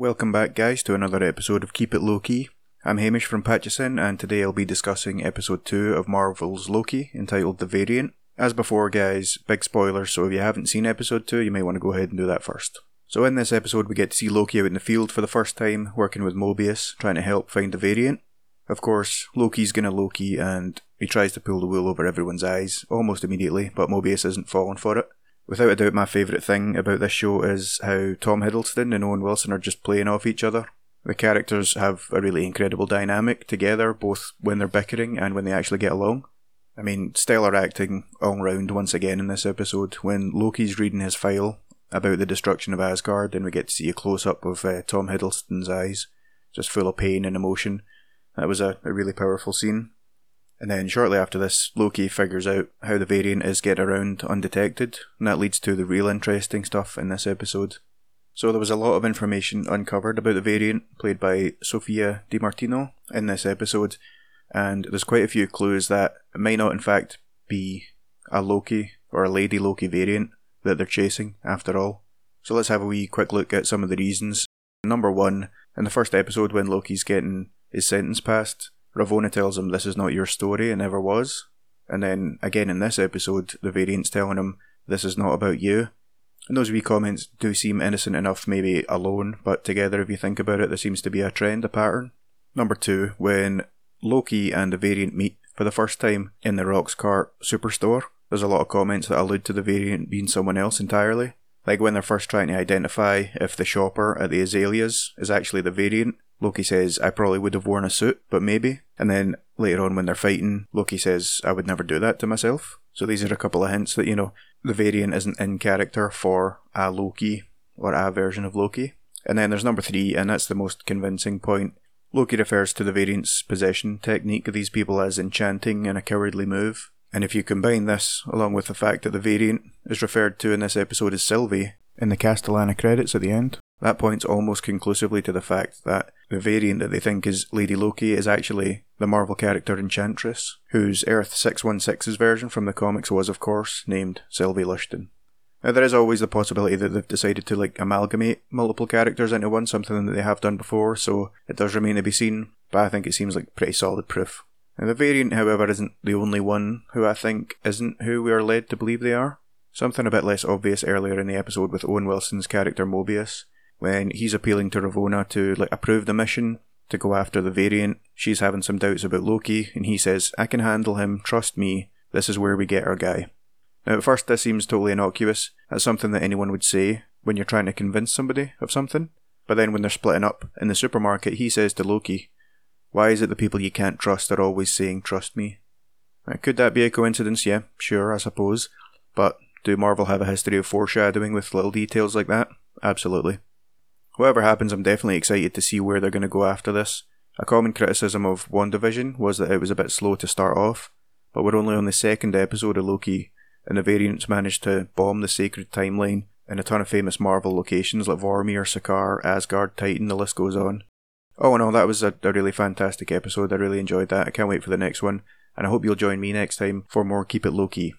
Welcome back, guys, to another episode of Keep It Low Key. I'm Hamish from Patchison, and today I'll be discussing episode 2 of Marvel's Loki, entitled The Variant. As before, guys, big spoiler, so if you haven't seen episode 2, you may want to go ahead and do that first. So, in this episode, we get to see Loki out in the field for the first time, working with Mobius, trying to help find the variant. Of course, Loki's gonna Loki, and he tries to pull the wool over everyone's eyes almost immediately, but Mobius isn't falling for it. Without a doubt, my favourite thing about this show is how Tom Hiddleston and Owen Wilson are just playing off each other. The characters have a really incredible dynamic together, both when they're bickering and when they actually get along. I mean, stellar acting all round once again in this episode. When Loki's reading his file about the destruction of Asgard, and we get to see a close up of uh, Tom Hiddleston's eyes, just full of pain and emotion. That was a, a really powerful scene. And then shortly after this, Loki figures out how the variant is get around undetected, and that leads to the real interesting stuff in this episode. So there was a lot of information uncovered about the variant, played by Sophia Di Martino, in this episode, and there's quite a few clues that it may not in fact be a Loki or a Lady Loki variant that they're chasing after all. So let's have a wee quick look at some of the reasons. Number one, in the first episode when Loki's getting his sentence passed, Ravonna tells him this is not your story and never was. And then again in this episode, the variant's telling him this is not about you. And those wee comments do seem innocent enough, maybe alone, but together, if you think about it, there seems to be a trend, a pattern. Number two, when Loki and the variant meet for the first time in the Roxxcart superstore, there's a lot of comments that allude to the variant being someone else entirely. Like when they're first trying to identify if the shopper at the Azaleas is actually the variant, Loki says, I probably would have worn a suit, but maybe. And then later on when they're fighting, Loki says, I would never do that to myself. So these are a couple of hints that, you know, the variant isn't in character for a Loki or a version of Loki. And then there's number three, and that's the most convincing point. Loki refers to the variant's possession technique of these people as enchanting and a cowardly move. And if you combine this, along with the fact that the variant is referred to in this episode as Sylvie, in the Castellana credits at the end, that points almost conclusively to the fact that the variant that they think is Lady Loki is actually the Marvel character Enchantress, whose Earth 616's version from the comics was, of course, named Sylvie Lushton. Now, there is always the possibility that they've decided to like amalgamate multiple characters into one, something that they have done before, so it does remain to be seen, but I think it seems like pretty solid proof. Now, the variant, however, isn't the only one who I think isn't who we are led to believe they are. Something a bit less obvious earlier in the episode with Owen Wilson's character Mobius, when he's appealing to Ravonna to like approve the mission to go after the variant. She's having some doubts about Loki, and he says, I can handle him, trust me, this is where we get our guy. Now, at first, this seems totally innocuous. That's something that anyone would say when you're trying to convince somebody of something. But then, when they're splitting up in the supermarket, he says to Loki, Why is it the people you can't trust are always saying, Trust me? Now, could that be a coincidence? Yeah, sure, I suppose. But do Marvel have a history of foreshadowing with little details like that? Absolutely. Whatever happens, I'm definitely excited to see where they're going to go after this. A common criticism of WandaVision was that it was a bit slow to start off, but we're only on the second episode of Loki, and the variants managed to bomb the sacred timeline in a ton of famous Marvel locations like Vormir, Sakaar, Asgard, Titan, the list goes on. Oh no, that was a, a really fantastic episode. I really enjoyed that. I can't wait for the next one, and I hope you'll join me next time for more Keep It Low Key.